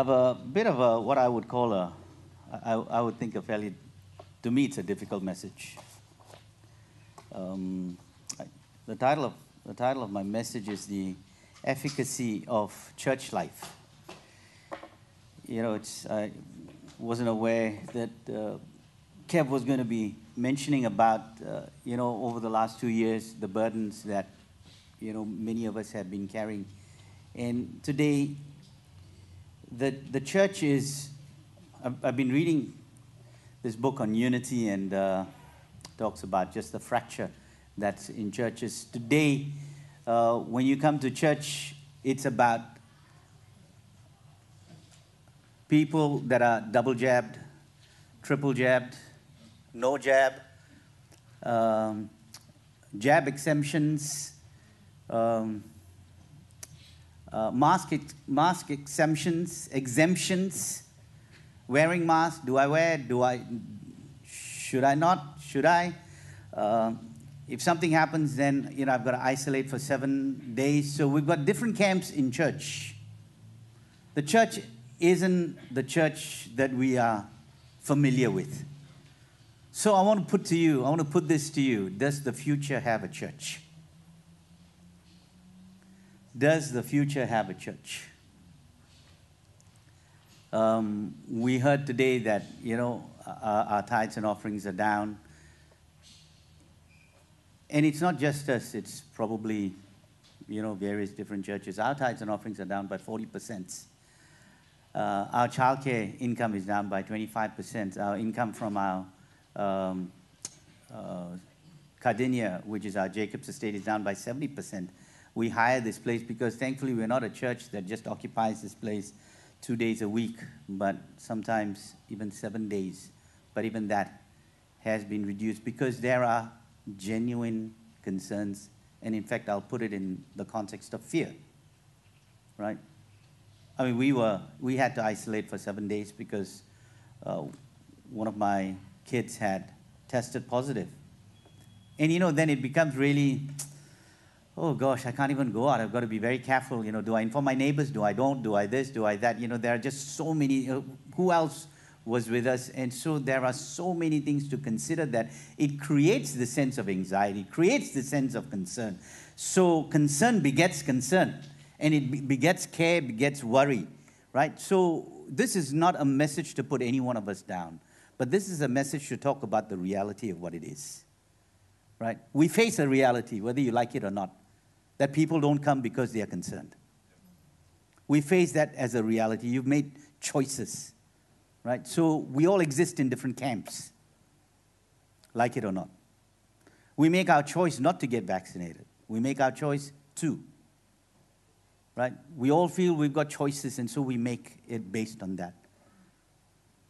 have a bit of a what I would call a, I, I would think a fairly, to me, it's a difficult message. Um, I, the title of the title of my message is the efficacy of church life. You know, it's I wasn't aware that uh, Kev was going to be mentioning about uh, you know over the last two years the burdens that you know many of us have been carrying, and today the, the church is, I've, I've been reading this book on unity and uh, talks about just the fracture that's in churches. Today, uh, when you come to church, it's about people that are double jabbed, triple jabbed, no jab, um, jab exemptions, um, uh, mask, ex- mask exemptions, exemptions, wearing mask. Do I wear? Do I? Should I not? Should I? Uh, if something happens, then you know I've got to isolate for seven days. So we've got different camps in church. The church isn't the church that we are familiar with. So I want to put to you, I want to put this to you. Does the future have a church? Does the future have a church? Um, we heard today that, you know, our, our tithes and offerings are down. And it's not just us, it's probably, you know, various different churches. Our tithes and offerings are down by 40%. Uh, our childcare income is down by 25%. Our income from our um, uh, Cardinia, which is our Jacob's estate, is down by 70% we hire this place because thankfully we're not a church that just occupies this place two days a week, but sometimes even seven days. But even that has been reduced because there are genuine concerns. And in fact, I'll put it in the context of fear, right? I mean, we, were, we had to isolate for seven days because uh, one of my kids had tested positive. And you know, then it becomes really oh gosh, I can't even go out. I've got to be very careful. You know, do I inform my neighbors? Do I don't? Do I this? Do I that? You know, there are just so many. Uh, who else was with us? And so there are so many things to consider that it creates the sense of anxiety, creates the sense of concern. So concern begets concern, and it begets care, begets worry, right? So this is not a message to put any one of us down, but this is a message to talk about the reality of what it is. Right? We face a reality, whether you like it or not that people don't come because they are concerned. We face that as a reality. You've made choices, right? So we all exist in different camps, like it or not. We make our choice not to get vaccinated, we make our choice to. Right? We all feel we've got choices, and so we make it based on that.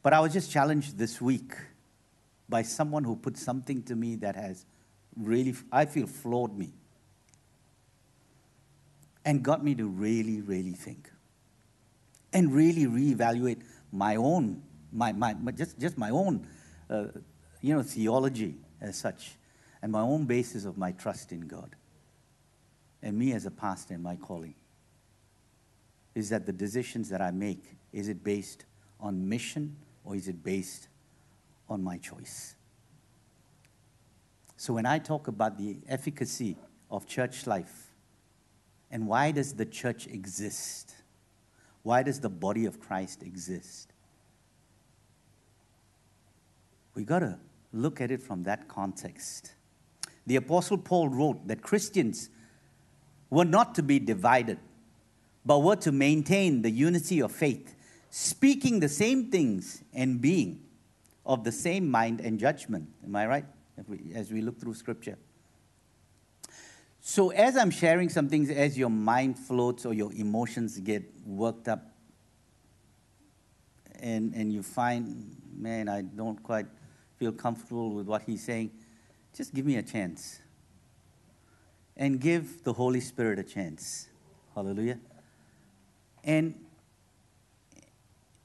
But I was just challenged this week by someone who put something to me that has really, I feel, floored me and got me to really, really think and really reevaluate my own, my, my, just, just my own, uh, you know, theology as such, and my own basis of my trust in God, and me as a pastor and my calling. Is that the decisions that I make, is it based on mission or is it based on my choice? So when I talk about the efficacy of church life, and why does the church exist? Why does the body of Christ exist? We got to look at it from that context. The Apostle Paul wrote that Christians were not to be divided, but were to maintain the unity of faith, speaking the same things and being of the same mind and judgment. Am I right? As we look through Scripture. So, as I'm sharing some things, as your mind floats or your emotions get worked up, and, and you find, man, I don't quite feel comfortable with what he's saying, just give me a chance. And give the Holy Spirit a chance. Hallelujah. And,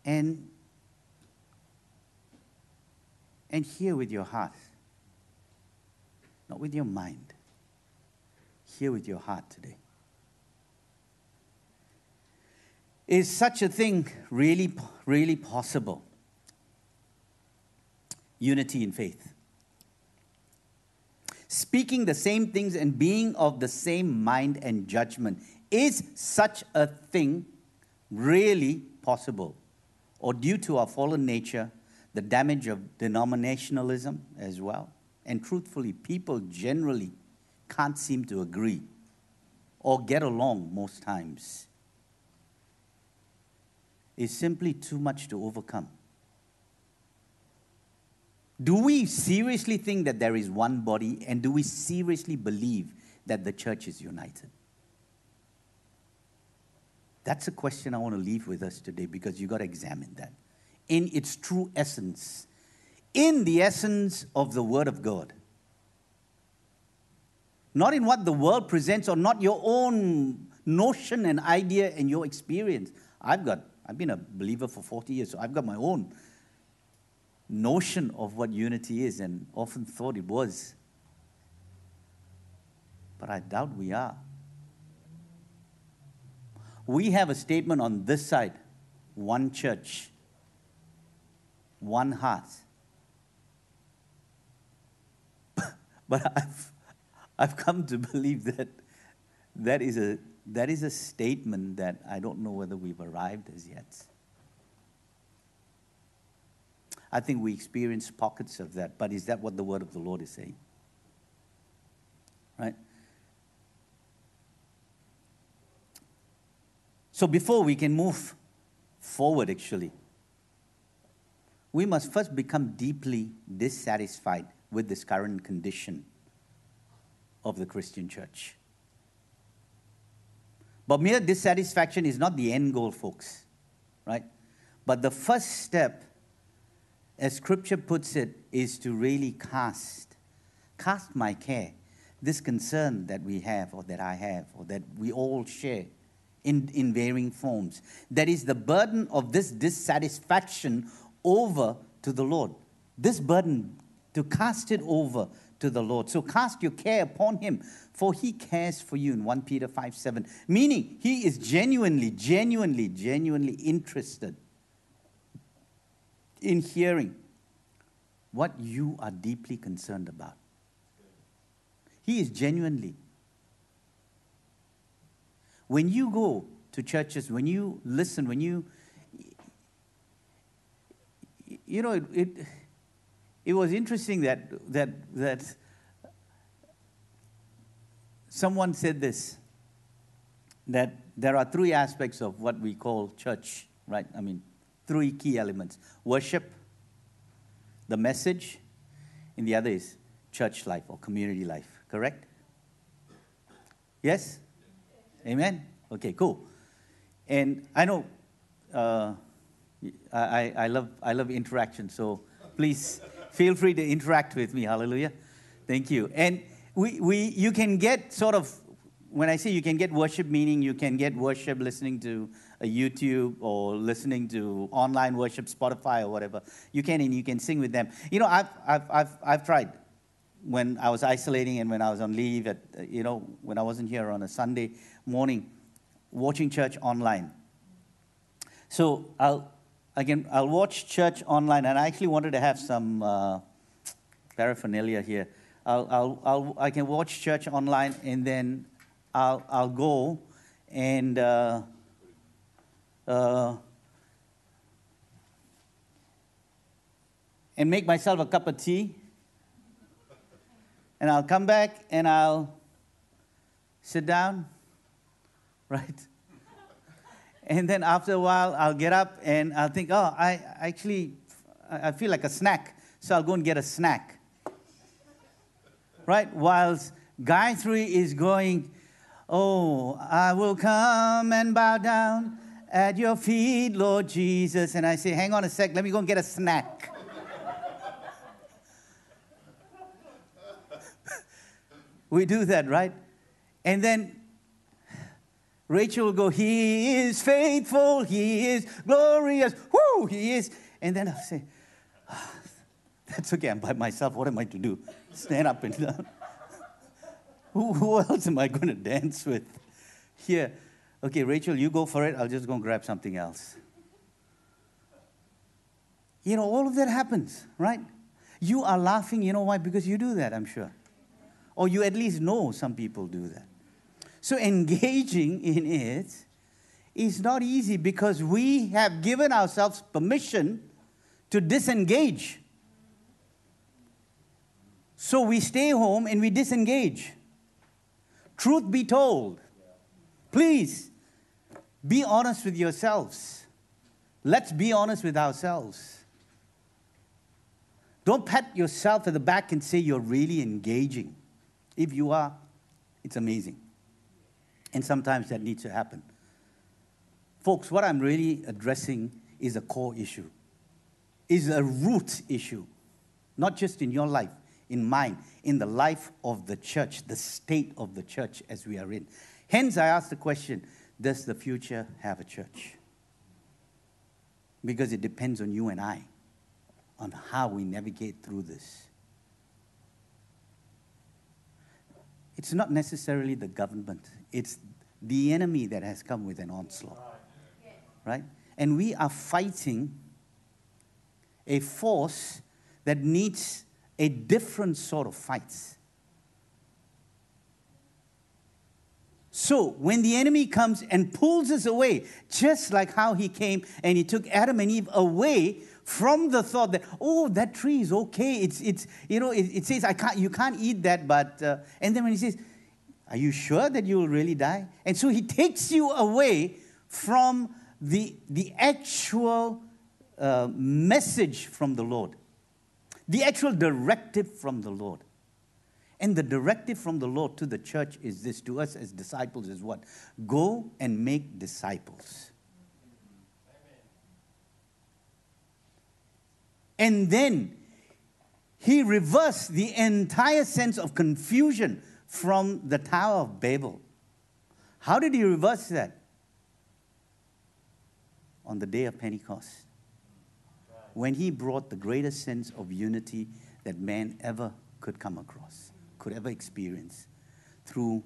and, and hear with your heart, not with your mind hear with your heart today. Is such a thing really, really possible? Unity in faith. Speaking the same things and being of the same mind and judgment. Is such a thing really possible? Or due to our fallen nature, the damage of denominationalism as well? And truthfully, people generally can't seem to agree or get along most times is simply too much to overcome. Do we seriously think that there is one body, and do we seriously believe that the church is united? That's a question I want to leave with us today because you've got to examine that in its true essence, in the essence of the Word of God. Not in what the world presents or not your own notion and idea and your experience. I've got I've been a believer for 40 years, so I've got my own notion of what unity is and often thought it was. But I doubt we are. We have a statement on this side one church, one heart. but I've, I've come to believe that that is a that is a statement that I don't know whether we've arrived as yet. I think we experience pockets of that, but is that what the word of the Lord is saying? Right? So before we can move forward, actually, we must first become deeply dissatisfied with this current condition of the Christian church. But mere dissatisfaction is not the end goal, folks, right? But the first step, as scripture puts it, is to really cast, cast my care, this concern that we have, or that I have, or that we all share in, in varying forms. That is the burden of this dissatisfaction over to the Lord. This burden, to cast it over to the Lord. So cast your care upon him, for he cares for you in 1 Peter 5 7. Meaning, he is genuinely, genuinely, genuinely interested in hearing what you are deeply concerned about. He is genuinely. When you go to churches, when you listen, when you, you know, it, it it was interesting that, that, that someone said this that there are three aspects of what we call church, right? I mean, three key elements worship, the message, and the other is church life or community life, correct? Yes? Amen? Okay, cool. And I know uh, I, I, love, I love interaction, so please feel free to interact with me. Hallelujah. Thank you. And we, we, you can get sort of, when I say you can get worship, meaning you can get worship listening to a YouTube or listening to online worship, Spotify or whatever. You can, and you can sing with them. You know, I've, I've, I've, I've tried when I was isolating and when I was on leave, at, you know, when I wasn't here on a Sunday morning, watching church online. So I'll, Again, I'll watch church online, and I actually wanted to have some uh, paraphernalia here. I'll, I'll, I'll, I can watch church online, and then I'll, I'll go and uh, uh, and make myself a cup of tea, and I'll come back and I'll sit down, right? And then after a while, I'll get up and I'll think, oh, I actually, I feel like a snack. So I'll go and get a snack. Right? Whilst Gayatri is going, oh, I will come and bow down at your feet, Lord Jesus. And I say, hang on a sec, let me go and get a snack. we do that, right? And then Rachel will go, He is faithful, He is glorious, whoo, He is. And then I'll say, oh, That's okay, I'm by myself. What am I to do? Stand up and down. who, who else am I going to dance with here? Okay, Rachel, you go for it. I'll just go and grab something else. You know, all of that happens, right? You are laughing, you know why? Because you do that, I'm sure. Or you at least know some people do that. So engaging in it is not easy because we have given ourselves permission to disengage. So we stay home and we disengage. Truth be told, please be honest with yourselves. Let's be honest with ourselves. Don't pat yourself at the back and say you're really engaging. If you are, it's amazing. And sometimes that needs to happen. Folks, what I'm really addressing is a core issue, is a root issue, not just in your life, in mine, in the life of the church, the state of the church as we are in. Hence, I ask the question Does the future have a church? Because it depends on you and I, on how we navigate through this. It's not necessarily the government, it's the enemy that has come with an onslaught. Right? And we are fighting a force that needs a different sort of fights. So when the enemy comes and pulls us away, just like how he came and he took Adam and Eve away from the thought that oh that tree is okay, it's it's you know it, it says I can't you can't eat that, but uh, and then when he says, are you sure that you will really die? And so he takes you away from the the actual uh, message from the Lord the actual directive from the Lord. And the directive from the Lord to the church is this to us as disciples is what? Go and make disciples. And then he reversed the entire sense of confusion from the Tower of Babel. How did he reverse that? On the day of Pentecost when he brought the greatest sense of unity that man ever could come across, could ever experience, through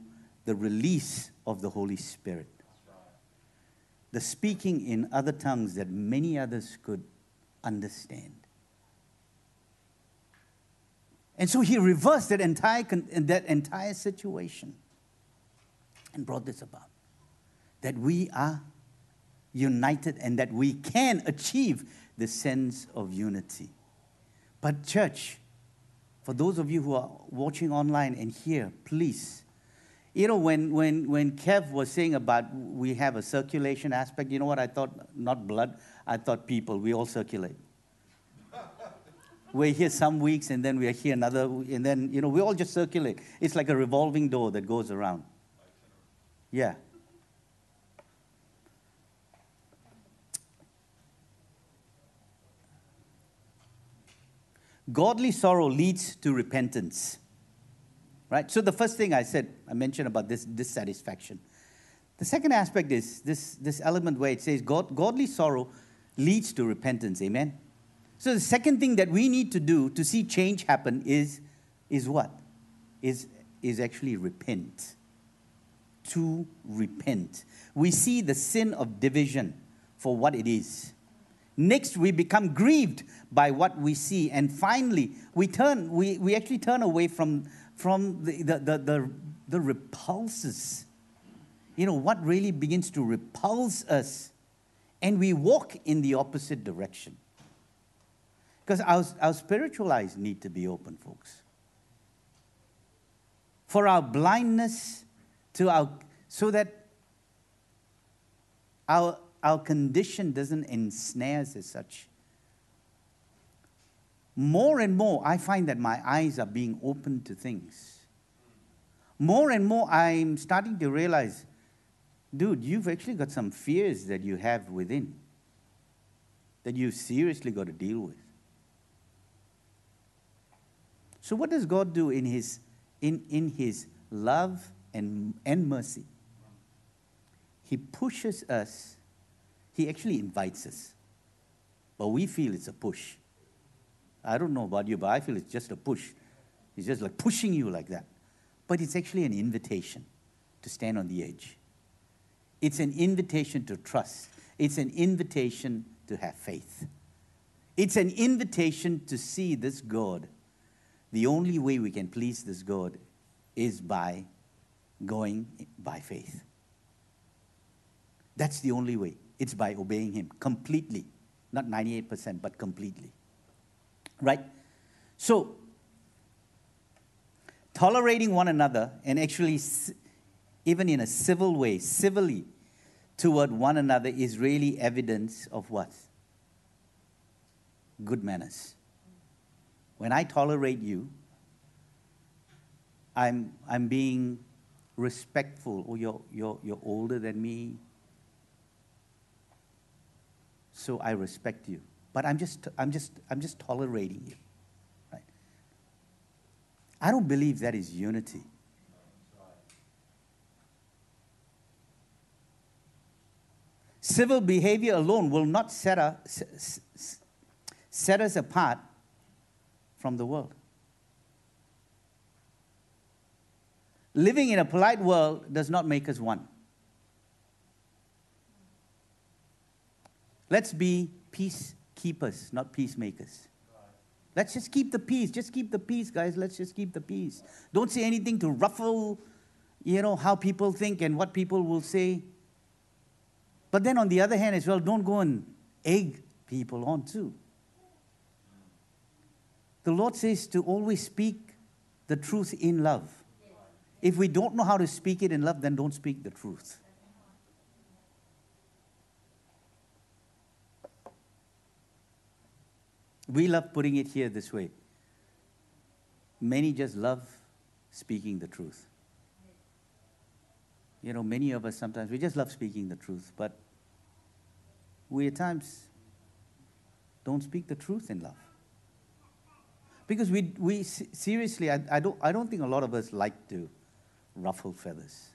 the release of the Holy Spirit. The speaking in other tongues that many others could understand. And so he reversed that entire, that entire situation and brought this about that we are united and that we can achieve the sense of unity. But, church, for those of you who are watching online and here, please, you know, when, when, when Kev was saying about we have a circulation aspect, you know what I thought? Not blood, I thought people. We all circulate. We're here some weeks and then we're here another, and then, you know, we all just circulate. It's like a revolving door that goes around. Yeah. Godly sorrow leads to repentance. Right? So the first thing I said, I mentioned about this dissatisfaction. The second aspect is this, this element where it says God, godly sorrow leads to repentance. Amen? So the second thing that we need to do to see change happen is, is what? Is, is actually repent. To repent. We see the sin of division for what it is. Next, we become grieved by what we see. And finally, we turn, we, we actually turn away from, from the, the, the, the, the repulses. You know, what really begins to repulse us. And we walk in the opposite direction. Because our, our spiritual eyes need to be open, folks. For our blindness to our, so that our our condition doesn't ensnare us as such. More and more, I find that my eyes are being opened to things. More and more, I'm starting to realize, dude, you've actually got some fears that you have within that you've seriously got to deal with. So, what does God do in His, in, in his love and, and mercy? He pushes us he actually invites us. But we feel it's a push. I don't know about you, but I feel it's just a push. He's just like pushing you like that. But it's actually an invitation to stand on the edge. It's an invitation to trust. It's an invitation to have faith. It's an invitation to see this God. The only way we can please this God is by going by faith. That's the only way. It's by obeying Him completely. Not 98%, but completely. Right? So, tolerating one another and actually, even in a civil way, civilly toward one another is really evidence of what? Good manners. When I tolerate you, I'm, I'm being respectful. Oh, you're, you're, you're older than me, so I respect you. But I'm just, I'm just, I'm just tolerating you. Right? I don't believe that is unity. Civil behavior alone will not set us, set us apart from the world. Living in a polite world does not make us one. Let's be peacekeepers, not peacemakers. Let's just keep the peace. Just keep the peace, guys. Let's just keep the peace. Don't say anything to ruffle, you know, how people think and what people will say. But then on the other hand as well, don't go and egg people on too. The Lord says to always speak the truth in love. If we don't know how to speak it in love, then don't speak the truth. We love putting it here this way. Many just love speaking the truth. You know, many of us sometimes, we just love speaking the truth, but we at times don't speak the truth in love. Because we, we seriously, I, I, don't, I don't think a lot of us like to ruffle feathers.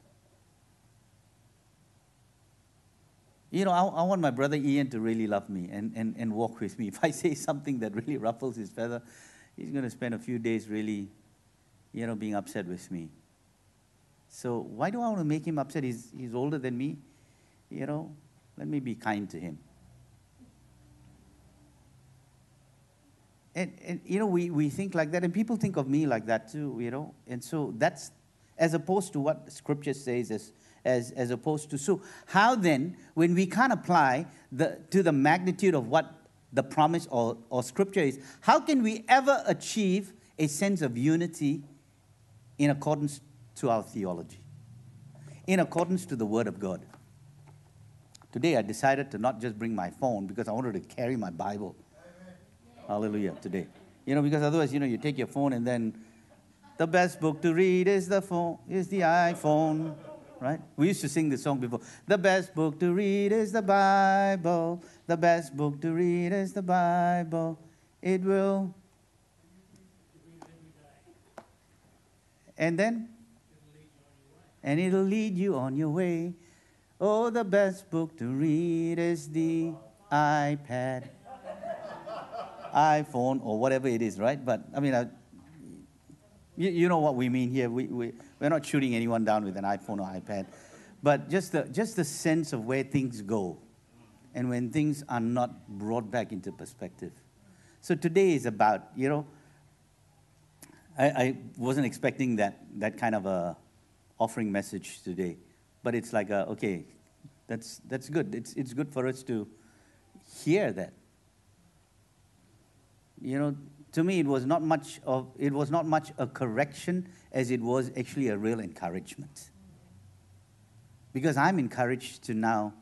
You know, I, I, want my brother Ian to really love me and, and, and walk with me. If I say something that really ruffles his feather, he's going to spend a few days really, you know, being upset with me. So why do I want to make him upset? He's, he's older than me. You know, let me be kind to him. And, and you know, we, we think like that, and people think of me like that too, you know. And so that's as opposed to what Scripture says as as, as opposed to. So, how then, when we can't apply the, to the magnitude of what the promise or, or scripture is, how can we ever achieve a sense of unity in accordance to our theology, in accordance to the Word of God? Today, I decided to not just bring my phone because I wanted to carry my Bible. Hallelujah, today. You know, because otherwise, you know, you take your phone and then the best book to read is the phone, is the iPhone right? We used to sing this song before. The best book to read is the Bible. The best book to read is the Bible. It will. And then? And it'll lead you on your way. Oh, the best book to read is the iPad, iPhone, or whatever it is, right? But I mean, I, you, you know what we mean here. We, we, we're not shooting anyone down with an iPhone or iPad. But just the, just the sense of where things go and when things are not brought back into perspective. So today is about, you know, I, I wasn't expecting that, that kind of a offering message today. But it's like, a, okay, that's, that's good. It's, it's good for us to hear that. You know, to me, it was not much of it was not much a correction as it was actually a real encouragement. Because I'm encouraged to now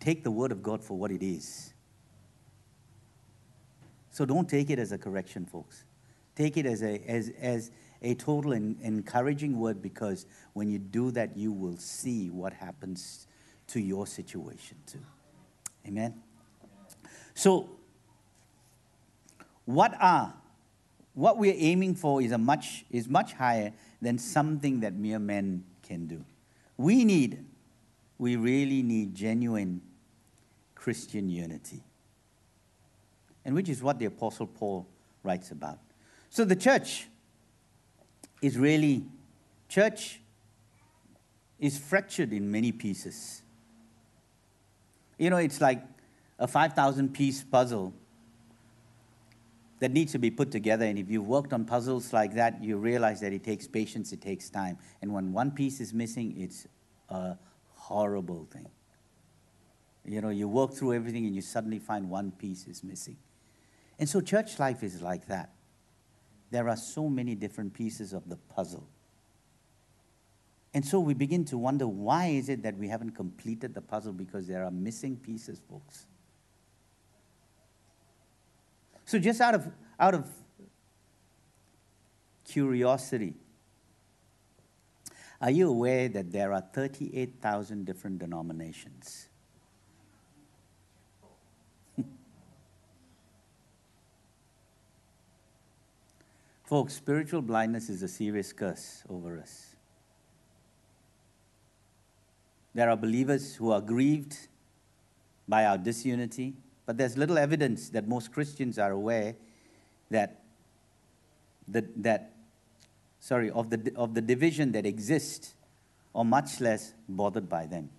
take the word of God for what it is. So don't take it as a correction, folks. Take it as a as as a total and encouraging word because when you do that, you will see what happens to your situation too. Amen. So, what are what we're aiming for is, a much, is much higher than something that mere men can do. We need, we really need genuine Christian unity. And which is what the Apostle Paul writes about. So the church is really, church is fractured in many pieces. You know, it's like a 5,000 piece puzzle that needs to be put together. And if you've worked on puzzles like that, you realize that it takes patience, it takes time. And when one piece is missing, it's a horrible thing. You know, you work through everything and you suddenly find one piece is missing. And so church life is like that. There are so many different pieces of the puzzle. And so we begin to wonder why is it that we haven't completed the puzzle because there are missing pieces, folks. So just out of out of curiosity, are you aware that there are 38,000 different denominations? Folks, spiritual blindness is a serious curse over us. There are believers who are grieved by our disunity, but there's little evidence that most Christians are aware that, the, that sorry, of the, of the division that exists, or much less bothered by them.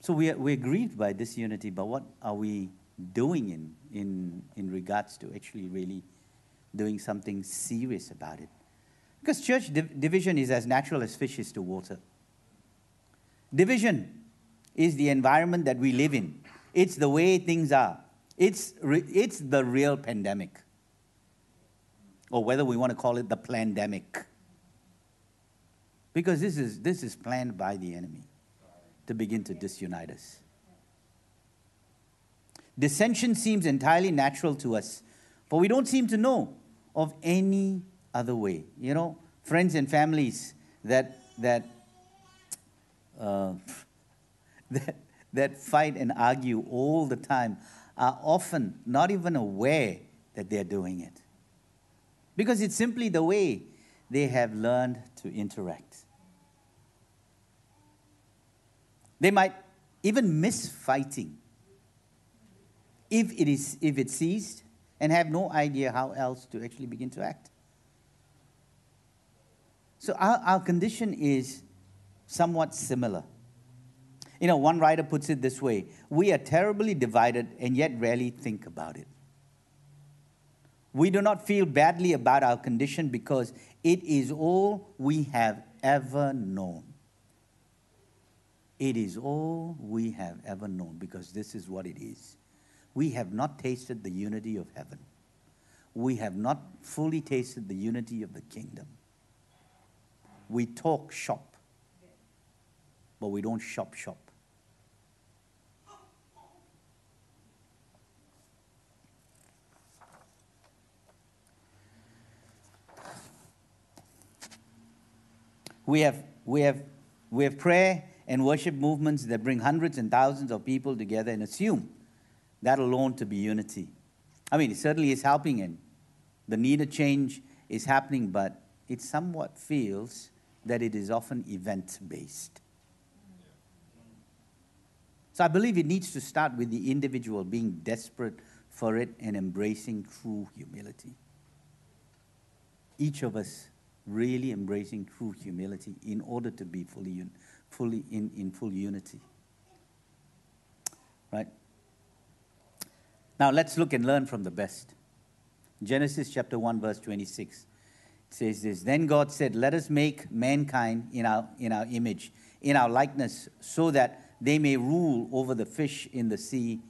So we are, we're grieved by disunity, but what are we doing in, in, in regards to actually really doing something serious about it? Because church div- division is as natural as fish is to water. Division is the environment that we live in, it's the way things are. It's, re- it's the real pandemic, or whether we want to call it the pandemic. Because this is, this is planned by the enemy to begin to disunite us. Dissension seems entirely natural to us, for we don't seem to know of any other way. You know, friends and families that, that, uh, that, that fight and argue all the time are often not even aware that they're doing it. Because it's simply the way they have learned to interact. They might even miss fighting if it is if it ceased and have no idea how else to actually begin to act. So our, our condition is somewhat similar. You know, one writer puts it this way We are terribly divided and yet rarely think about it. We do not feel badly about our condition because it is all we have ever known. It is all we have ever known because this is what it is. We have not tasted the unity of heaven. We have not fully tasted the unity of the kingdom. We talk shop, but we don't shop shop. We have, we have, we have prayer and worship movements that bring hundreds and thousands of people together and assume that alone to be unity. I mean, it certainly is helping, and the needed change is happening, but it somewhat feels that it is often event based. So I believe it needs to start with the individual being desperate for it and embracing true humility. Each of us really embracing true humility in order to be fully, un- fully in, in full unity. Right? Now let's look and learn from the best. Genesis chapter 1, verse 26 says this Then God said, Let us make mankind in our, in our image, in our likeness, so that they may rule over the fish in the sea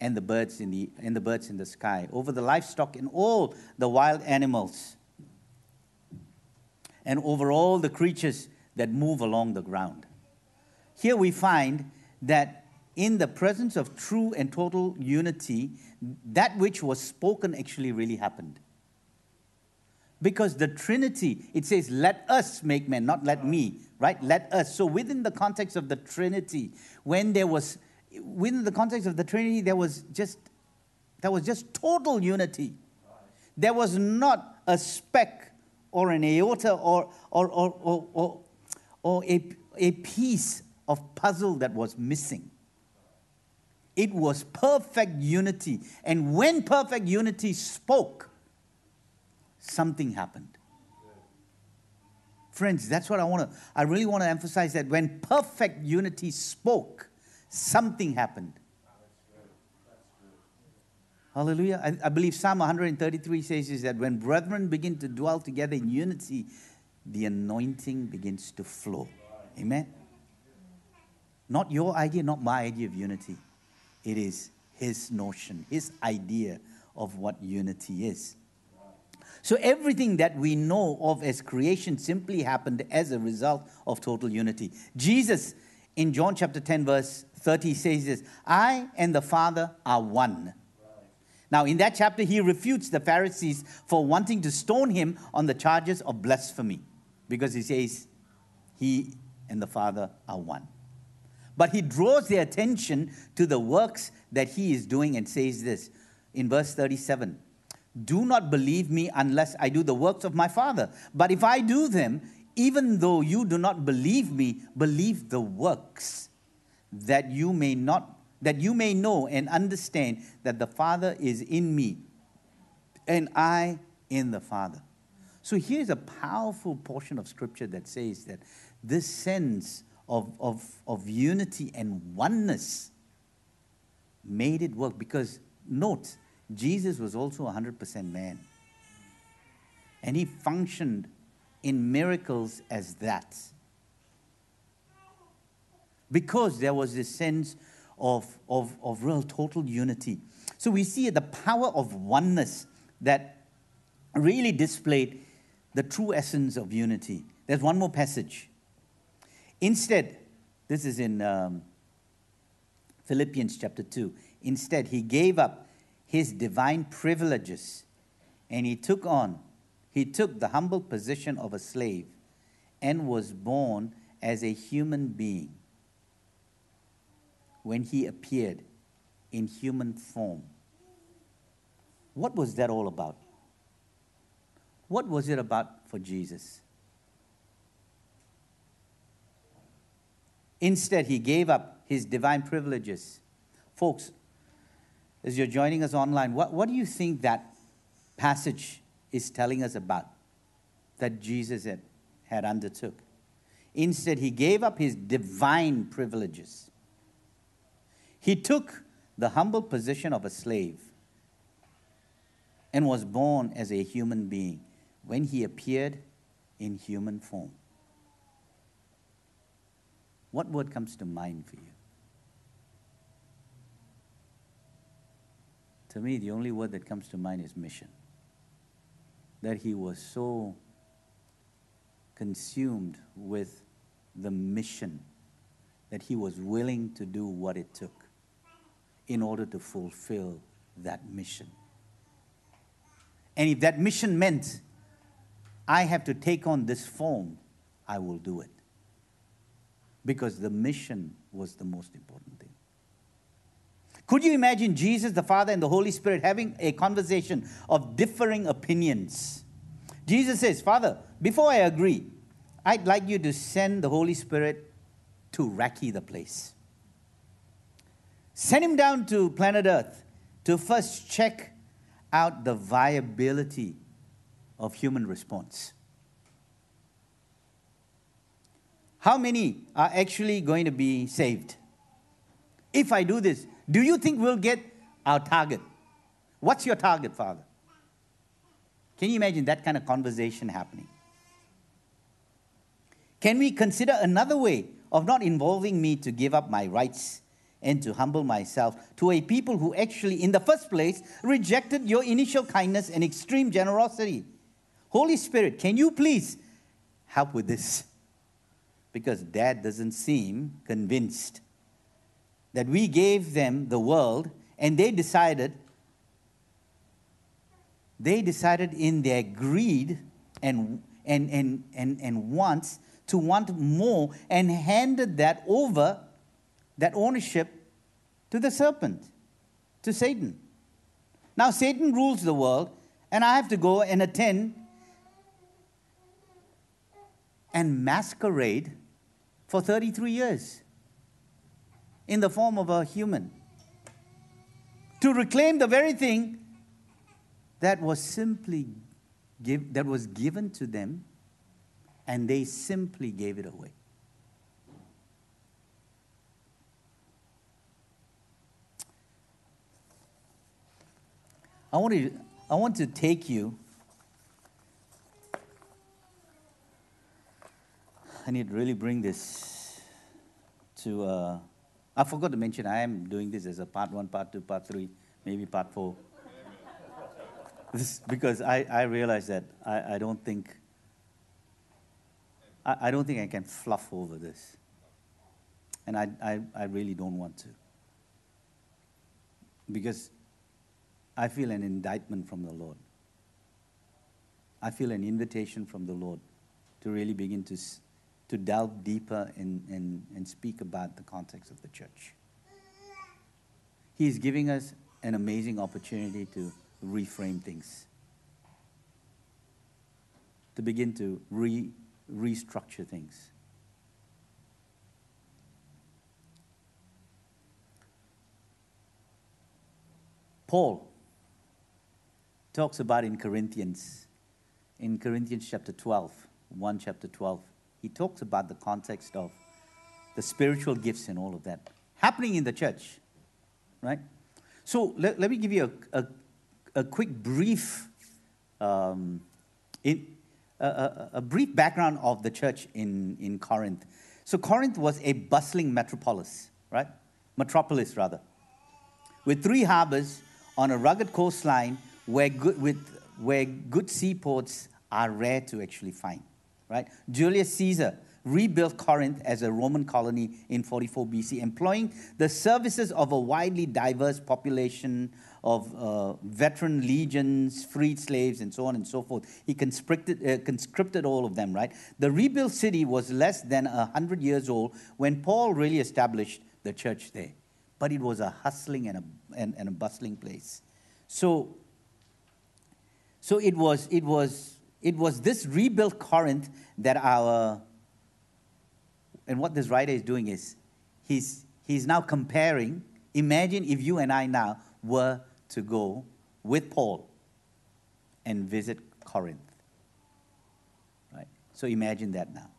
and the birds in the, and the birds in the sky, over the livestock and all the wild animals and over all the creatures that move along the ground. Here we find that in the presence of true and total unity, that which was spoken actually really happened. Because the Trinity, it says, let us make men, not let me, right? Let us. So within the context of the Trinity, when there was, within the context of the Trinity, there was just, there was just total unity. There was not a speck or an iota or, or, or, or, or, or a, a piece of puzzle that was missing. It was perfect unity. And when perfect unity spoke, something happened. Friends, that's what I want to, I really want to emphasize that when perfect unity spoke, something happened. Hallelujah. I, I, believe Psalm 133 says is that when brethren begin to dwell together in unity, the anointing begins to flow. Amen. Not your idea, not my idea of unity. It is his notion, his idea of what unity is. So everything that we know of as creation simply happened as a result of total unity. Jesus in John chapter 10 verse 30 says this, I and the Father are one. Now, in that chapter, he refutes the Pharisees for wanting to stone him on the charges of blasphemy because he says he and the Father are one. But he draws their attention to the works that he is doing and says this in verse 37 Do not believe me unless I do the works of my Father. But if I do them, even though you do not believe me, believe the works that you may not that you may know and understand that the Father is in me and I in the Father. So here's a powerful portion of scripture that says that this sense of, of, of unity and oneness made it work because, note, Jesus was also 100% man. And he functioned in miracles as that. Because there was this sense of, of, of real total unity. So we see the power of oneness that really displayed the true essence of unity. There's one more passage. Instead, this is in um, Philippians chapter 2. Instead, he gave up his divine privileges and he took on, he took the humble position of a slave and was born as a human being when he appeared in human form. What was that all about? What was it about for Jesus? Instead, he gave up his divine privileges. Folks, as you're joining us online, what, what do you think that passage is telling us about that Jesus had, had undertook? Instead, he gave up his divine privileges. He took the humble position of a slave and was born as a human being when he appeared in human form. What word comes to mind for you? To me, the only word that comes to mind is mission. That he was so consumed with the mission that he was willing to do what it took in order to fulfill that mission. And if that mission meant I have to take on this form, I will do it. Because the mission was the most important. Could you imagine Jesus, the Father, and the Holy Spirit having a conversation of differing opinions? Jesus says, Father, before I agree, I'd like you to send the Holy Spirit to recce the place. Send him down to planet Earth to first check out the viability of human response. How many are actually going to be saved? If I do this, do you think we'll get our target? What's your target, Father? Can you imagine that kind of conversation happening? Can we consider another way of not involving me to give up my rights and to humble myself to a people who actually, in the first place, rejected your initial kindness and extreme generosity. Holy Spirit, can you please help with this? Because dad doesn't seem convinced that we gave them the world and they decided they decided in their greed and and and and, and wants to want more and handed that over that ownership to the serpent, to Satan. Now, Satan rules the world, and I have to go and attend and masquerade for 33 years in the form of a human to reclaim the very thing that was simply give, that was given to them and they simply gave it away. I want to, I want to take you. I need to really bring this to. Uh, I forgot to mention I am doing this as a part one, part two, part three, maybe part four. this, because I, I realize that I, I don't think I, I don't think I can fluff over this. And I, I, I really don't want to. Because I feel an indictment from the Lord. I feel an invitation from the Lord to really begin to, to delve deeper and, and, and speak about the context of the church. He's giving us an amazing opportunity to reframe things, to begin to re, restructure things. Paul talks about in Corinthians, in Corinthians chapter 12, 1 chapter 12, he talks about the context of the spiritual gifts and all of that happening in the church, right? So let, let me give you a, a, a quick brief, um, in, a, a, brief background of the church in, in Corinth. So Corinth was a bustling metropolis, right? Metropolis, rather, with three harbors on a rugged coastline where good, with, where good seaports are rare to actually find, right? Julius Caesar rebuilt Corinth as a Roman colony in 44 BC, employing the services of a widely diverse population of uh, veteran legions, freed slaves, and so on and so forth. He conscripted, uh, conscripted all of them, right? The rebuilt city was less than 100 years old when Paul really established the church there. But it was a hustling and a, and, and a bustling place. So so it was, it was, it was this rebuilt Corinth that our, and what this writer is doing is, he's, he's now comparing. Imagine if you and I now were to go with Paul and visit Corinth. Right? So imagine that now.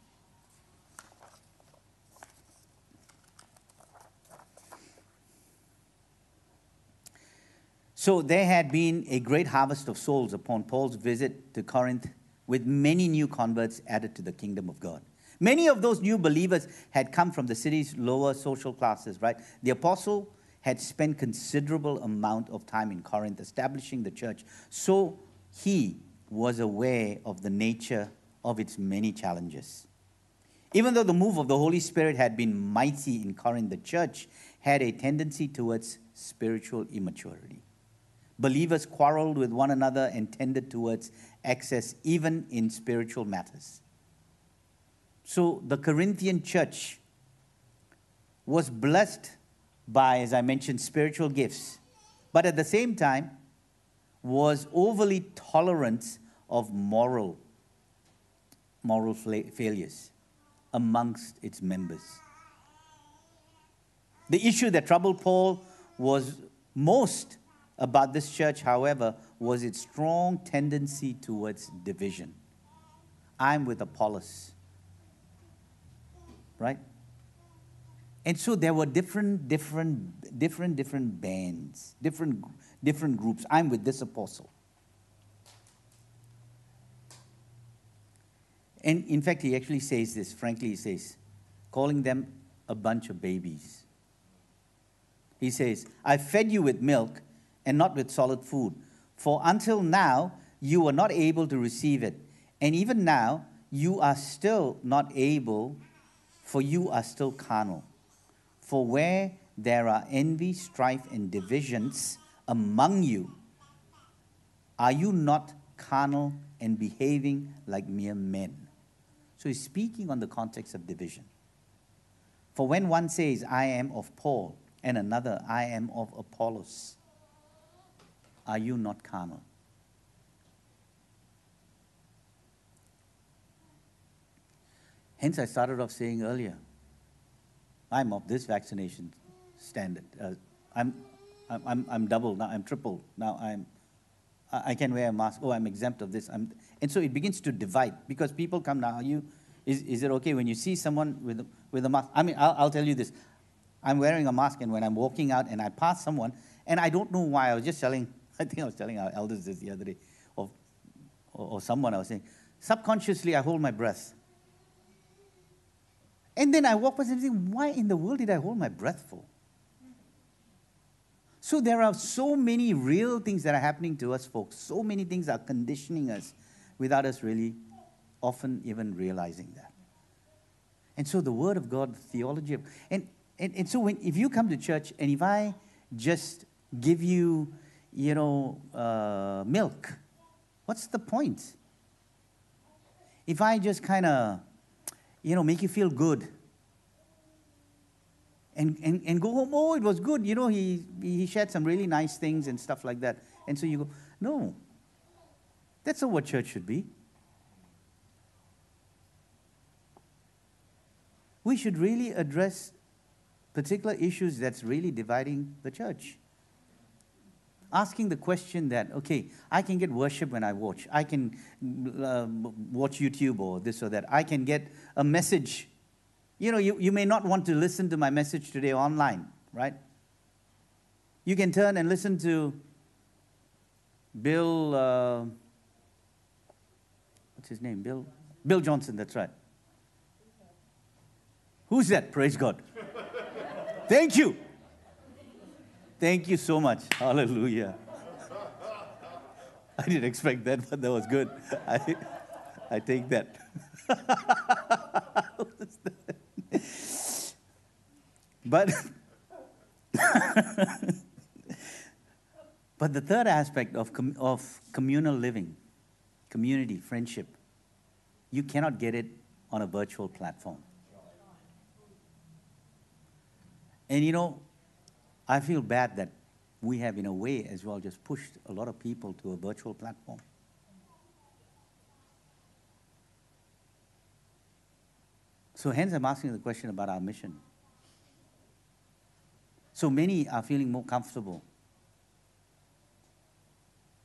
So there had been a great harvest of souls upon Paul's visit to Corinth, with many new converts added to the kingdom of God. Many of those new believers had come from the city's lower social classes, right? The apostle had spent considerable amount of time in Corinth establishing the church. So he was aware of the nature of its many challenges. Even though the move of the Holy Spirit had been mighty in Corinth, the church had a tendency towards spiritual immaturity. Believers quarreled with one another and tended towards excess, even in spiritual matters. So the Corinthian church was blessed by, as I mentioned, spiritual gifts, but at the same time was overly tolerant of moral, moral failures amongst its members. The issue that troubled Paul was most about this church, however, was its strong tendency towards division. I'm with Apollos. Right? And so there were different, different, different, different bands, different, different groups. I'm with this apostle. And in fact, he actually says this, frankly, he says, calling them a bunch of babies. He says, I fed you with milk and not with solid food. For until now, you were not able to receive it. And even now, you are still not able, for you are still carnal. For where there are envy, strife, and divisions among you, are you not carnal and behaving like mere men? So he's speaking on the context of division. For when one says, I am of Paul, and another, I am of Apollos, are you not carnal? Hence, I started off saying earlier, I'm of this vaccination standard. Uh, I'm, I'm, I'm double now, I'm triple. Now I'm, I can wear a mask. Oh, I'm exempt of this. I'm, and so it begins to divide because people come now, are you, Is, is it okay when you see someone with, with a mask? I mean, I'll, I'll tell you this. I'm wearing a mask, and when I'm walking out and I pass someone, and I don't know why, I was just telling, I think I was telling our elders this the other day, or, or, someone, I was saying, subconsciously, I hold my breath. And then I walk past and think, why in the world did I hold my breath for? So there are so many real things that are happening to us, folks. So many things are conditioning us without us really often even realizing that. And so the Word of God, the theology of, and, and, and so when, if you come to church and if I just give you, you know, uh, milk, what's the point? If I just kind of, you know, make you feel good and, and, and go home, oh, it was good, you know, he, he shared some really nice things and stuff like that. And so you go, no, that's not what church should be. we should really address particular issues that's really dividing the church. Asking the question that, okay, I can get worship when I watch. I can uh, watch YouTube or this or that. I can get a message. You know, you, you may not want to listen to my message today online, right? You can turn and listen to Bill, uh, what's his name? Bill, Bill Johnson, that's right. Who's that? Praise God. Thank you. Thank you so much. Hallelujah. I didn't expect that, but that was good. I, I take that. but but the third aspect of, com- of communal living, community, friendship, you cannot get it on a virtual platform. And you know, I feel bad that we have, in a way, as well, just pushed a lot of people to a virtual platform. So, hence, I'm asking the question about our mission. So many are feeling more comfortable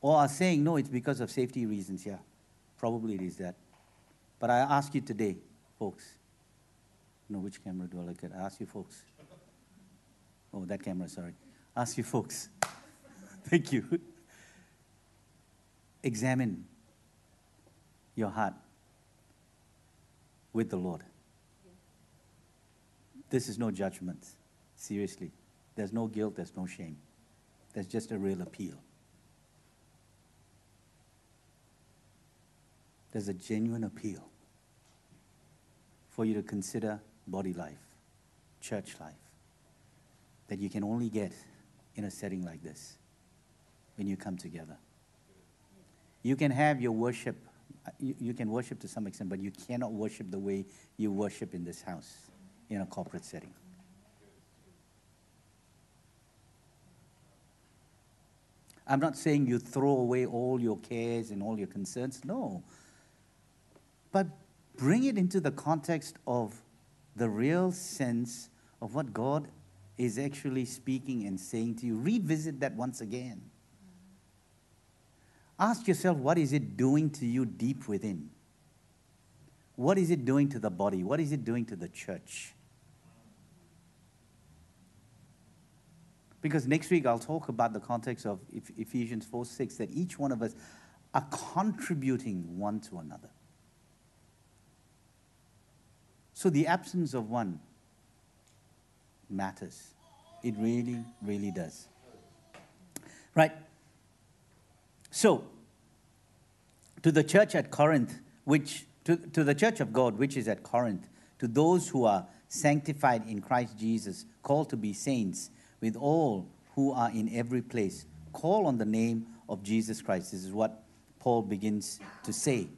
or are saying, no, it's because of safety reasons. Yeah, probably it is that. But I ask you today, folks, you know, which camera do I look at? I ask you, folks, Oh, that camera, sorry. Ask you folks. Thank you. Examine your heart with the Lord. This is no judgment. Seriously. There's no guilt, there's no shame. There's just a real appeal. There's a genuine appeal for you to consider body life, church life that you can only get in a setting like this when you come together. You can have your worship, you, you, can worship to some extent, but you cannot worship the way you worship in this house in a corporate setting. I'm not saying you throw away all your cares and all your concerns, no. But bring it into the context of the real sense of what God is actually speaking and saying to you. Revisit that once again. Ask yourself, what is it doing to you deep within? What is it doing to the body? What is it doing to the church? Because next week I'll talk about the context of Ephesians 4 6, that each one of us are contributing one to another. So the absence of one matters. It really, really does. Right? So, to the church at Corinth, which, to, to the church of God, which is at Corinth, to those who are sanctified in Christ Jesus, called to be saints, with all who are in every place, call on the name of Jesus Christ. This is what Paul begins to say.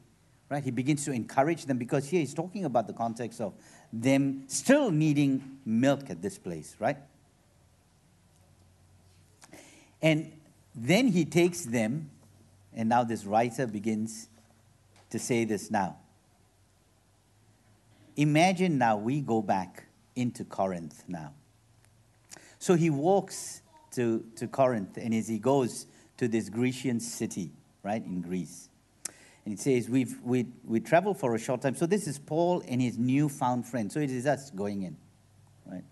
Right? He begins to encourage them because here he's talking about the context of them still needing milk at this place, right? And then he takes them, and now this writer begins to say this now. Imagine now we go back into Corinth now. So he walks to, to Corinth, and as he goes to this Grecian city, right, in Greece. And it says, We've, we, we traveled for a short time. So this is Paul and his newfound friend. So it is us going in, right?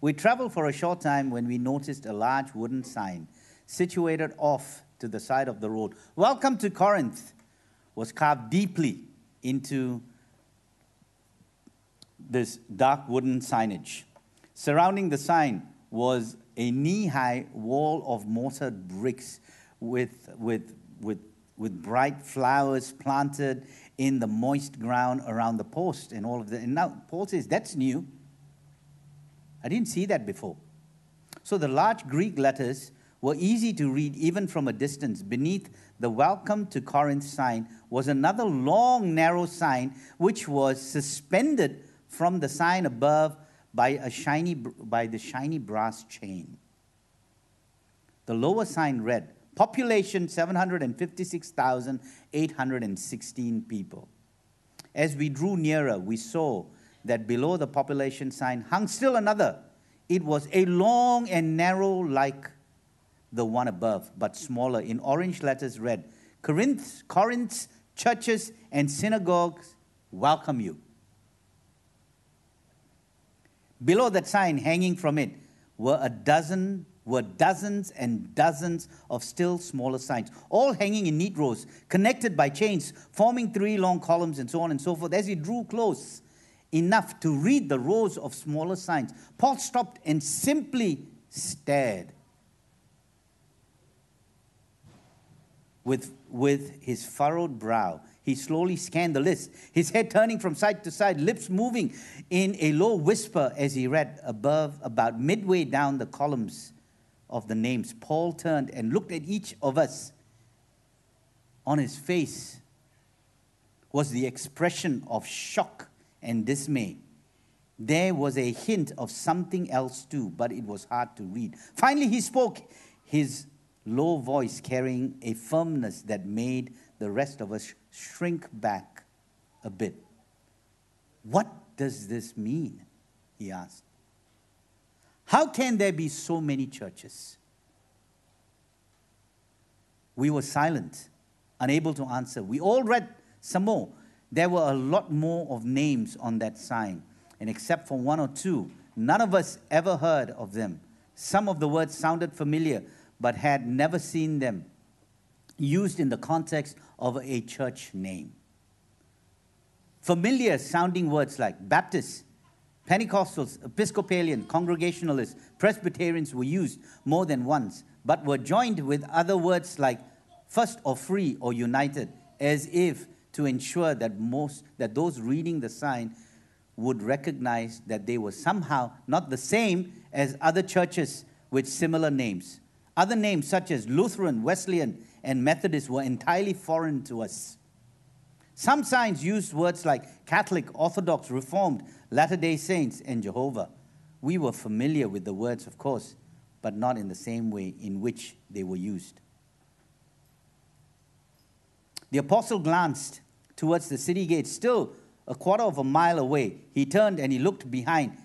We traveled for a short time when we noticed a large wooden sign situated off to the side of the road. Welcome to Corinth was carved deeply into this dark wooden signage. Surrounding the sign was a knee high wall of mortared bricks with, with, with, with bright flowers planted in the moist ground around the post and all of that. And now Paul says, That's new. I didn't see that before. So the large Greek letters were easy to read even from a distance. Beneath the welcome to Corinth sign was another long, narrow sign which was suspended from the sign above by, a shiny, by the shiny brass chain. The lower sign read, Population 756,816 people. As we drew nearer, we saw that below the population sign hung still another. It was a long and narrow like the one above, but smaller. In orange letters read, Corinth, Corinth's churches and synagogues welcome you. Below that sign, hanging from it, were a dozen, were dozens and dozens of still smaller signs, all hanging in neat rows, connected by chains, forming three long columns, and so on and so forth. As he drew close enough to read the rows of smaller signs, Paul stopped and simply stared. With, with his furrowed brow, he slowly scanned the list, his head turning from side to side, lips moving in a low whisper as he read above, about midway down the columns of the names. Paul turned and looked at each of us. On his face was the expression of shock and dismay. There was a hint of something else too, but it was hard to read. Finally, he spoke, his low voice carrying a firmness that made the rest of us shrink back a bit. What does this mean? He asked. How can there be so many churches? We were silent, unable to answer. We all read some more. There were a lot more of names on that sign, and except for one or two, none of us ever heard of them. Some of the words sounded familiar, but had never seen them used in the context of a church name. Familiar sounding words like Baptist, Pentecostals, Episcopalian, Congregationalists, Presbyterians were used more than once, but were joined with other words like first or free or united, as if to ensure that most that those reading the sign would recognize that they were somehow not the same as other churches with similar names. Other names such as Lutheran, Wesleyan, and Methodist were entirely foreign to us. Some signs used words like Catholic, Orthodox, Reformed, Latter day Saints, and Jehovah. We were familiar with the words, of course, but not in the same way in which they were used. The apostle glanced towards the city gate, still a quarter of a mile away. He turned and he looked behind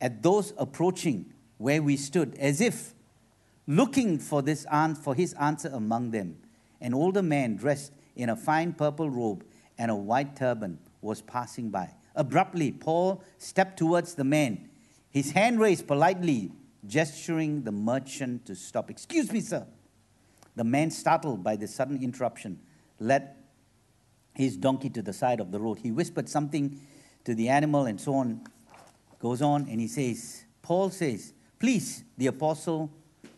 at those approaching where we stood, as if looking for, this for his answer among them. An older man dressed in a fine purple robe and a white turban was passing by. Abruptly, Paul stepped towards the man, his hand raised politely, gesturing the merchant to stop. Excuse me, sir. The man, startled by this sudden interruption, led his donkey to the side of the road. He whispered something to the animal and so on. Goes on and he says, Paul says, Please, the apostle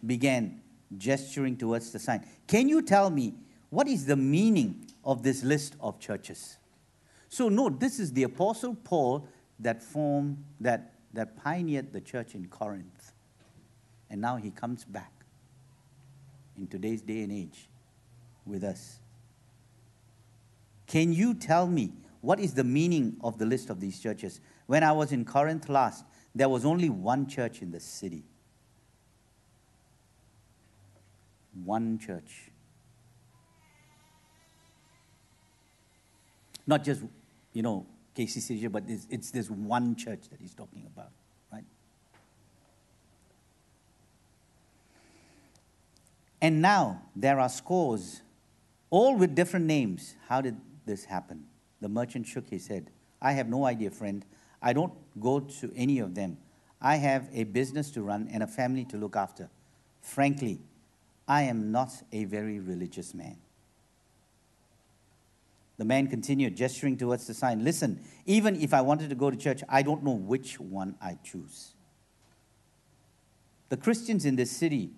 began gesturing towards the sign. Can you tell me what is the meaning of this list of churches? So note, this is the Apostle Paul that formed, that, that pioneered the church in Corinth. And now he comes back in today's day and age with us. Can you tell me what is the meaning of the list of these churches? When I was in Corinth last, there was only one church in the city. one church. Not just, you know, KCCJ, but it's, it's this one church that he's talking about, right? And now there are scores all with different names. How did this happen? The merchant shook his head. I have no idea, friend. I don't go to any of them. I have a business to run and a family to look after. Frankly, I am not a very religious man. The man continued, gesturing towards the sign. Listen, even if I wanted to go to church, I don't know which one I choose. The Christians in this city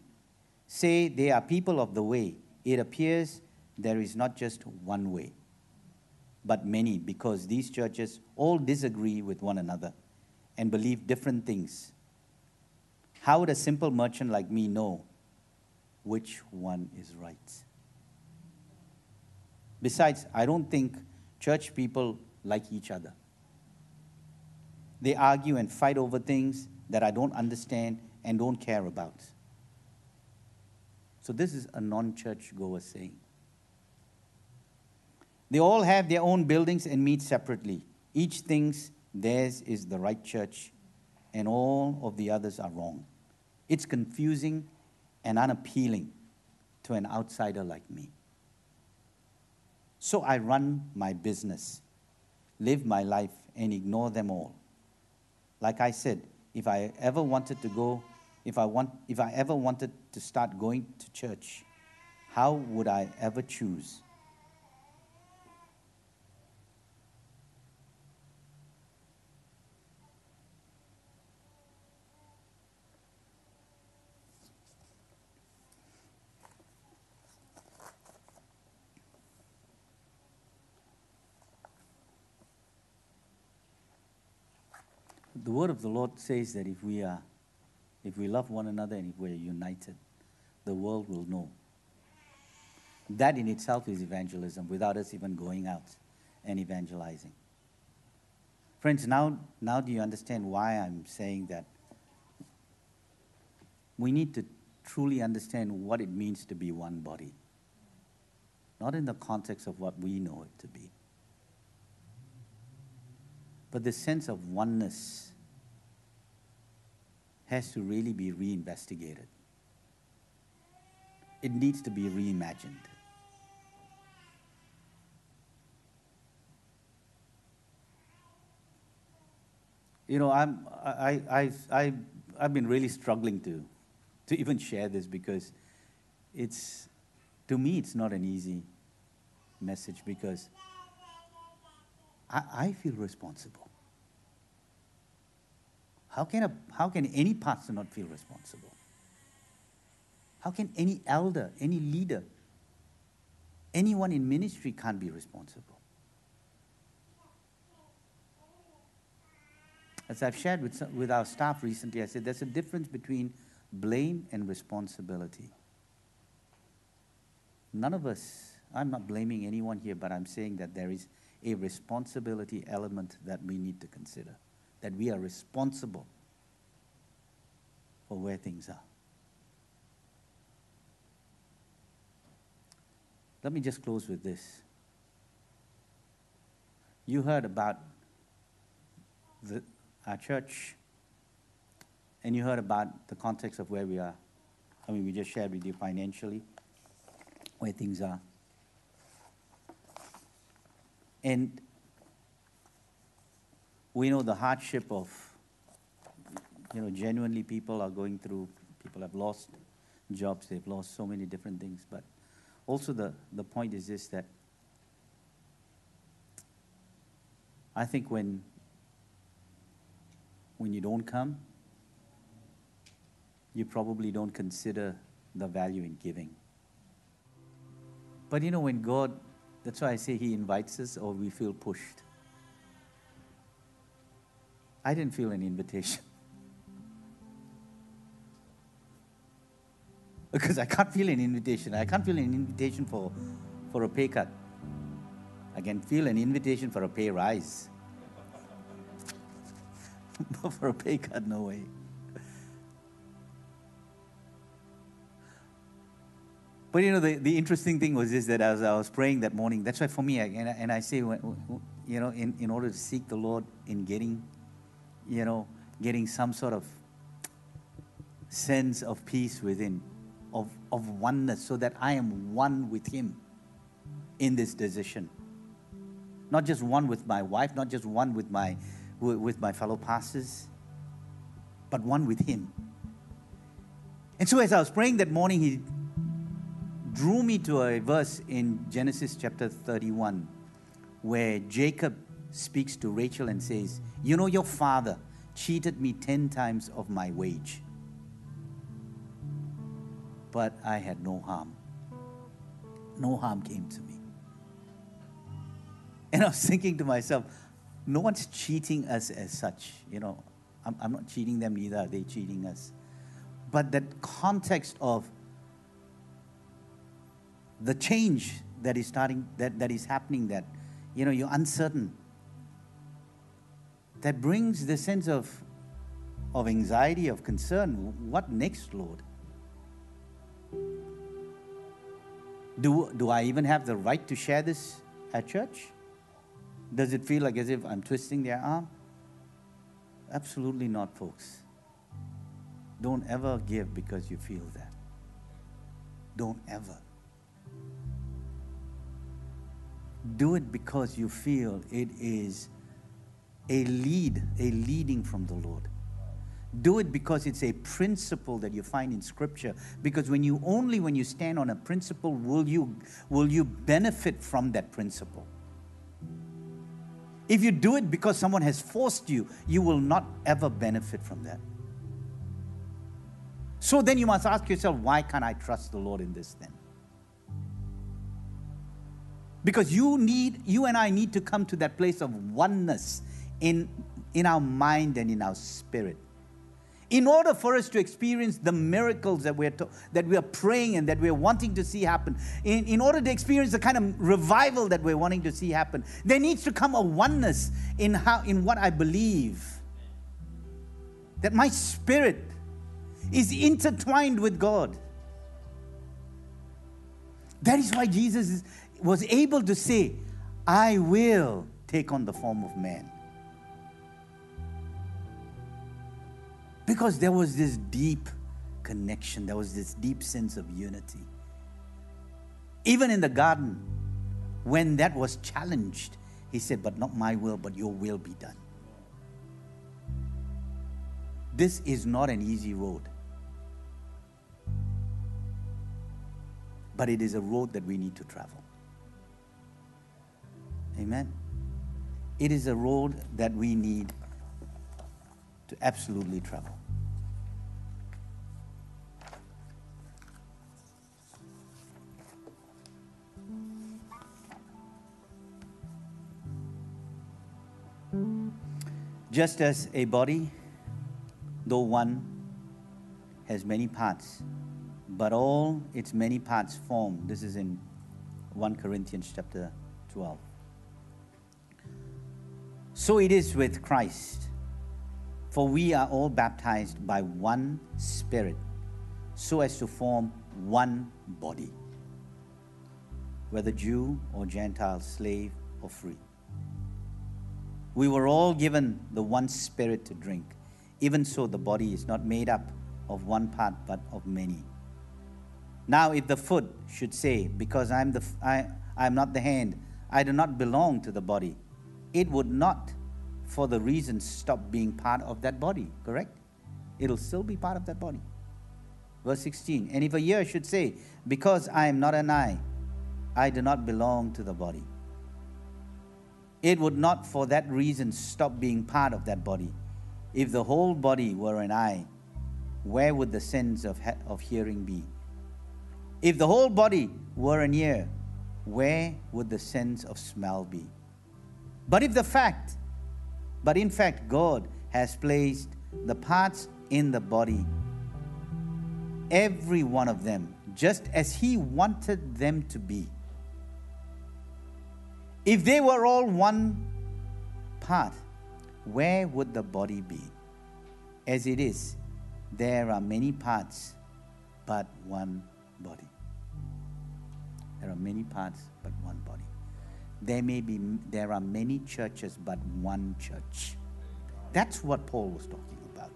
say they are people of the way. It appears there is not just one way, but many, because these churches all disagree with one another and believe different things. How would a simple merchant like me know which one is right? Besides, I don't think church people like each other. They argue and fight over things that I don't understand and don't care about. So, this is a non church goer saying. They all have their own buildings and meet separately. Each thinks theirs is the right church, and all of the others are wrong. It's confusing and unappealing to an outsider like me. So I run my business, live my life, and ignore them all. Like I said, if I ever wanted to go, if I, want, if I ever wanted to start going to church, how would I ever choose the word of the Lord says that if we are, if we love one another and if we're united, the world will know. That in itself is evangelism without us even going out and evangelizing. Friends, now, now do you understand why I'm saying that? We need to truly understand what it means to be one body, not in the context of what we know it to be but the sense of oneness has to really be reinvestigated. It needs to be reimagined. You know, I'm, I, I, I, I've been really struggling to, to even share this because it's, to me, it's not an easy message because I, I feel responsible. How can, a, how can any pastor not feel responsible? How can any elder, any leader, anyone in ministry can't be responsible? As I've shared with, with our staff recently, I said there's a difference between blame and responsibility. None of us, I'm not blaming anyone here, but I'm saying that there is a responsibility element that we need to consider, that we are responsible for where things are. Let me just close with this. You heard about the, our church, and you heard about the context of where we are. I mean, we just shared with you financially where things are. And we know the hardship of, you know, genuinely people are going through, people have lost jobs, they've lost so many different things. But also, the, the point is this that I think when, when you don't come, you probably don't consider the value in giving. But you know, when God that's why I say He invites us or we feel pushed. I didn't feel an invitation. because I can't feel an invitation. I can't feel an invitation for, for a pay cut. I can feel an invitation for a pay rise. but for a pay cut, no way. But you know, the, the interesting thing was this that as I was praying that morning, that's why for me, I, and, I, and I say, you know, in, in order to seek the Lord in getting, you know, getting some sort of sense of peace within, of, of oneness, so that I am one with Him. in this decision. Not just one with my wife, not just one with my, with my fellow pastors, but one with Him. And so, as I was praying that morning, He drew me to a verse in Genesis chapter 31 where Jacob speaks to Rachel and says, You know, your father cheated me 10 times of my wage, but I had no harm. No harm came to me. And I was thinking to myself, no one's cheating us as such. You know, I'm, I'm not cheating them neither, are they cheating us? But that context of the change that is starting, that, that is happening, that, you know, you're uncertain. That brings the sense of, of anxiety, of concern. What next, Lord? Do, do I even have the right to share this at church? Does it feel like as if I'm twisting their arm? Absolutely not, folks. Don't ever give because you feel that. Don't ever. Do it because you feel it is a lead, a leading from the Lord. Do it because it's a principle that you find in Scripture. Because when you only when you stand on a principle will you will you benefit from that principle. If you do it because someone has forced you, you will not ever benefit from that. So then you must ask yourself, why can't I trust the Lord in this then? Because you need, you and I need to come to that place of oneness in, in our mind and in our spirit. In order for us to experience the miracles that we're, to, that we are praying and that we're wanting to see happen, in, in order to experience the kind of revival that we're wanting to see happen, there needs to come a oneness in, how, in what I believe. That my spirit is intertwined with God. That is why Jesus is, was able to say, I will take on the form of man. Because there was this deep connection, there was this deep sense of unity. Even in the garden, when that was challenged, he said, But not my will, but your will be done. This is not an easy road. But it is a road that we need to travel. Amen. It is a road that we need to absolutely travel. Just as a body, though one, has many parts, but all its many parts form. This is in 1 Corinthians chapter 12. So it is with Christ. For we are all baptized by one Spirit, so as to form one body, whether Jew or Gentile, slave or free. We were all given the one Spirit to drink. Even so, the body is not made up of one part, but of many. Now, if the foot should say, Because I'm, the, I, I'm not the hand, I do not belong to the body, it would not, for the reason, stop being part of that body, correct? It'll still be part of that body. Verse 16 And if a ear should say, Because I am not an eye, I do not belong to the body, it would not, for that reason, stop being part of that body. If the whole body were an eye, where would the sense of, he- of hearing be? If the whole body were an ear, where would the sense of smell be? But if the fact, but in fact, God has placed the parts in the body, every one of them, just as He wanted them to be. If they were all one part, where would the body be? As it is, there are many parts, but one body. There are many parts, but one. There may be there are many churches, but one church. That's what Paul was talking about.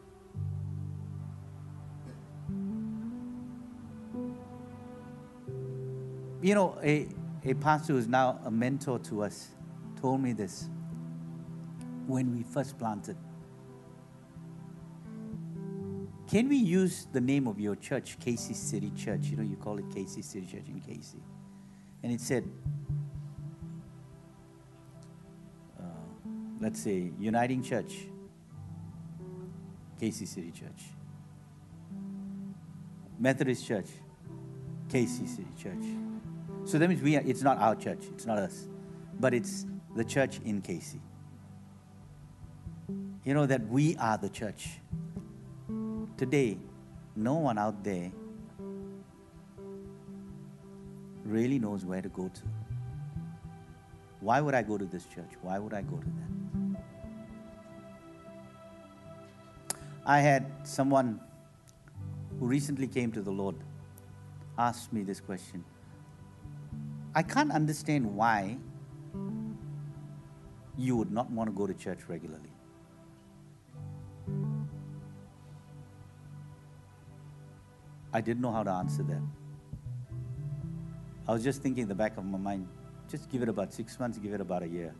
You know, a, a pastor who's now a mentor to us told me this when we first planted. Can we use the name of your church, Casey City Church? You know, you call it Casey City Church in Casey. And it said, let's say, Uniting Church, Casey City Church. Methodist Church, Casey City Church. So that means we are, it's not our church, it's not us, but it's the church in Casey. You know that we are the church. Today, no one out there really knows where to go to. Why would I go to this church? Why would I go to that? I had someone who recently came to the Lord ask me this question. I can't understand why you would not want to go to church regularly. I didn't know how to answer that. I was just thinking in the back of my mind, just give it about six months, give it about a year.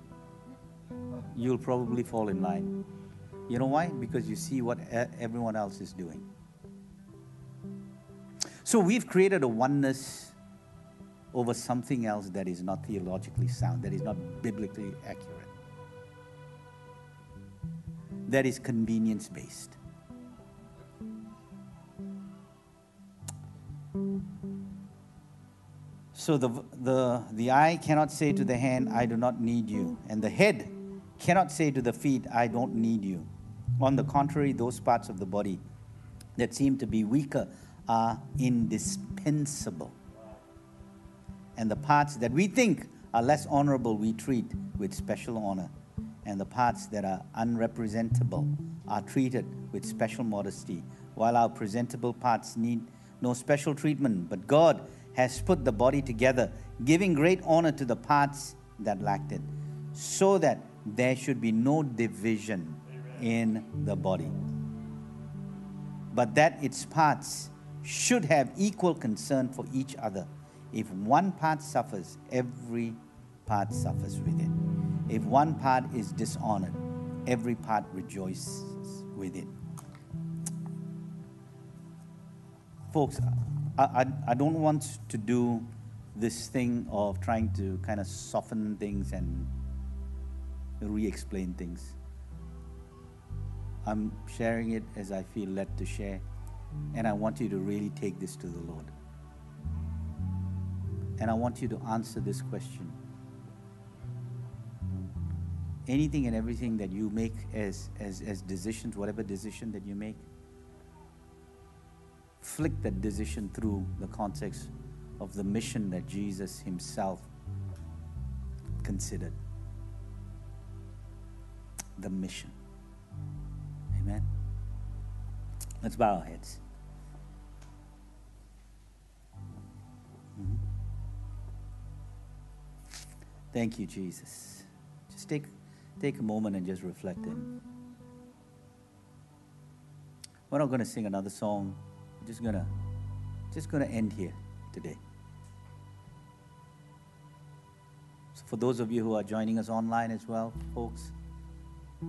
You'll probably fall in line. You know why? Because you see what everyone else is doing. So we've created a oneness over something else that is not theologically sound, that is not biblically accurate, that is convenience based. So the, the, the eye cannot say to the hand, I do not need you. And the head cannot say to the feet, I don't need you. On the contrary, those parts of the body that seem to be weaker are indispensable. And the parts that we think are less honorable, we treat with special honor. And the parts that are unrepresentable are treated with special modesty, while our presentable parts need no special treatment. But God has put the body together, giving great honor to the parts that lacked it, so that there should be no division in the body, but that its parts should have equal concern for each other. If one part suffers, every part suffers with it. If one part is dishonored, every part rejoices with it. Folks, I, I, I don't want to do this thing of trying to kind of soften things and re explain things. I'm sharing it as I feel led to share, and I want you to really take this to the Lord. And I want you to answer this question. Anything and everything that you make as, as, as decisions, whatever decision that you make, flick that decision through the context of the mission that Jesus himself considered. The mission. Amen. Let's bow our heads. Mm-hmm. Thank you, Jesus. Just take, take a moment and just reflect in. We're not going to sing another song just gonna just gonna end here today. So for those of you who are joining us online as well, folks,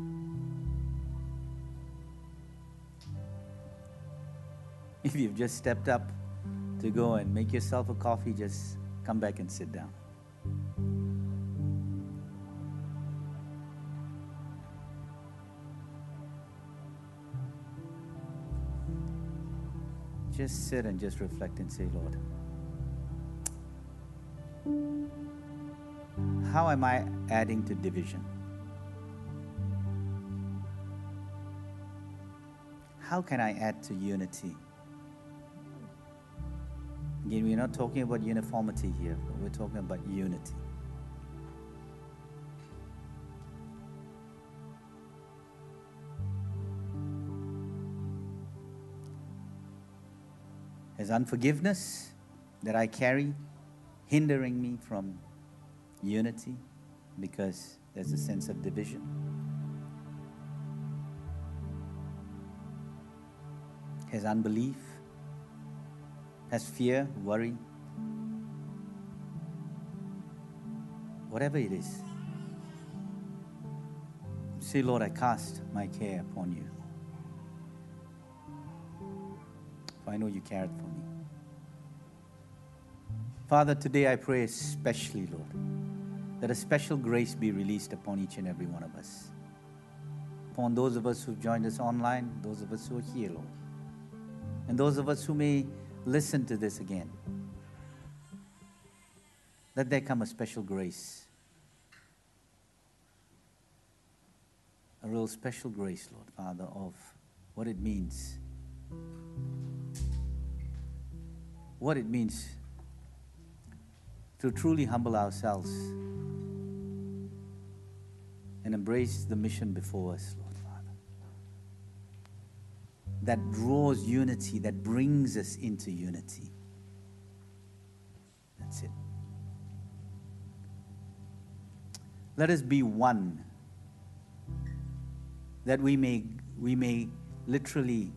if you've just stepped up to go and make yourself a coffee, just come back and sit down. Just sit and just reflect and say, Lord, how am I adding to division? How can I add to unity? Again, we're not talking about uniformity here, we're talking about unity. There's unforgiveness that I carry hindering me from unity because there's a sense of division. Has unbelief, has fear, worry. whatever it is. Say, Lord, I cast my care upon you. For I know you cared for me. Father, today I pray especially, Lord, that a special grace be released upon each and every one of us. Upon those of us who've joined us online, those of us who are here, Lord, and those of us who may listen to this again. Let there come a special grace a real special grace, Lord Father, of what it means. What it means to truly humble ourselves and embrace the mission before us, Lord Father. That draws unity, that brings us into unity. That's it. Let us be one that we may, we may literally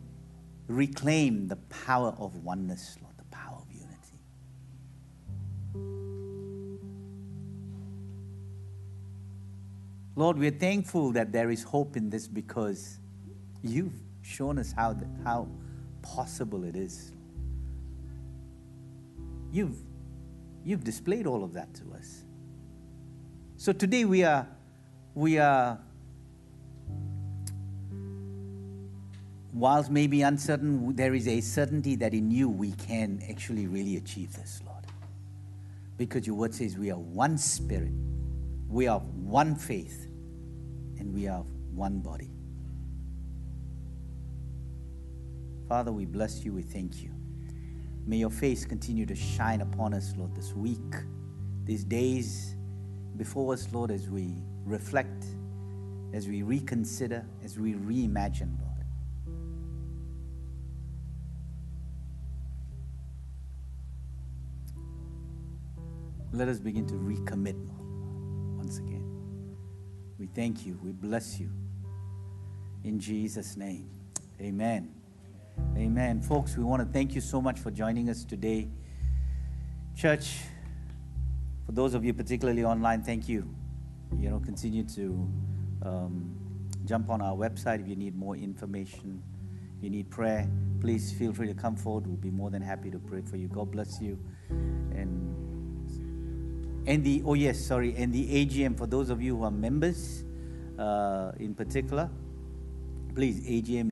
reclaim the power of oneness, Lord, Lord, we're thankful that there is hope in this because you've shown us how, that, how possible it is. You've, you've displayed all of that to us. So today we are, we are whilst maybe uncertain, there is a certainty that in you we can actually really achieve this, Lord. Because your word says we are one spirit, we are one faith, and we are one body. Father, we bless you, we thank you. May your face continue to shine upon us, Lord, this week, these days before us, Lord, as we reflect, as we reconsider, as we reimagine, Lord. let us begin to recommit Lord, once again. We thank you. We bless you. In Jesus' name. Amen. Amen. Folks, we want to thank you so much for joining us today. Church, for those of you particularly online, thank you. You know, continue to um, jump on our website if you need more information, if you need prayer. Please feel free to come forward. We'll be more than happy to pray for you. God bless you. And and the, oh yes, sorry, and the AGM, for those of you who are members uh, in particular, please, AGM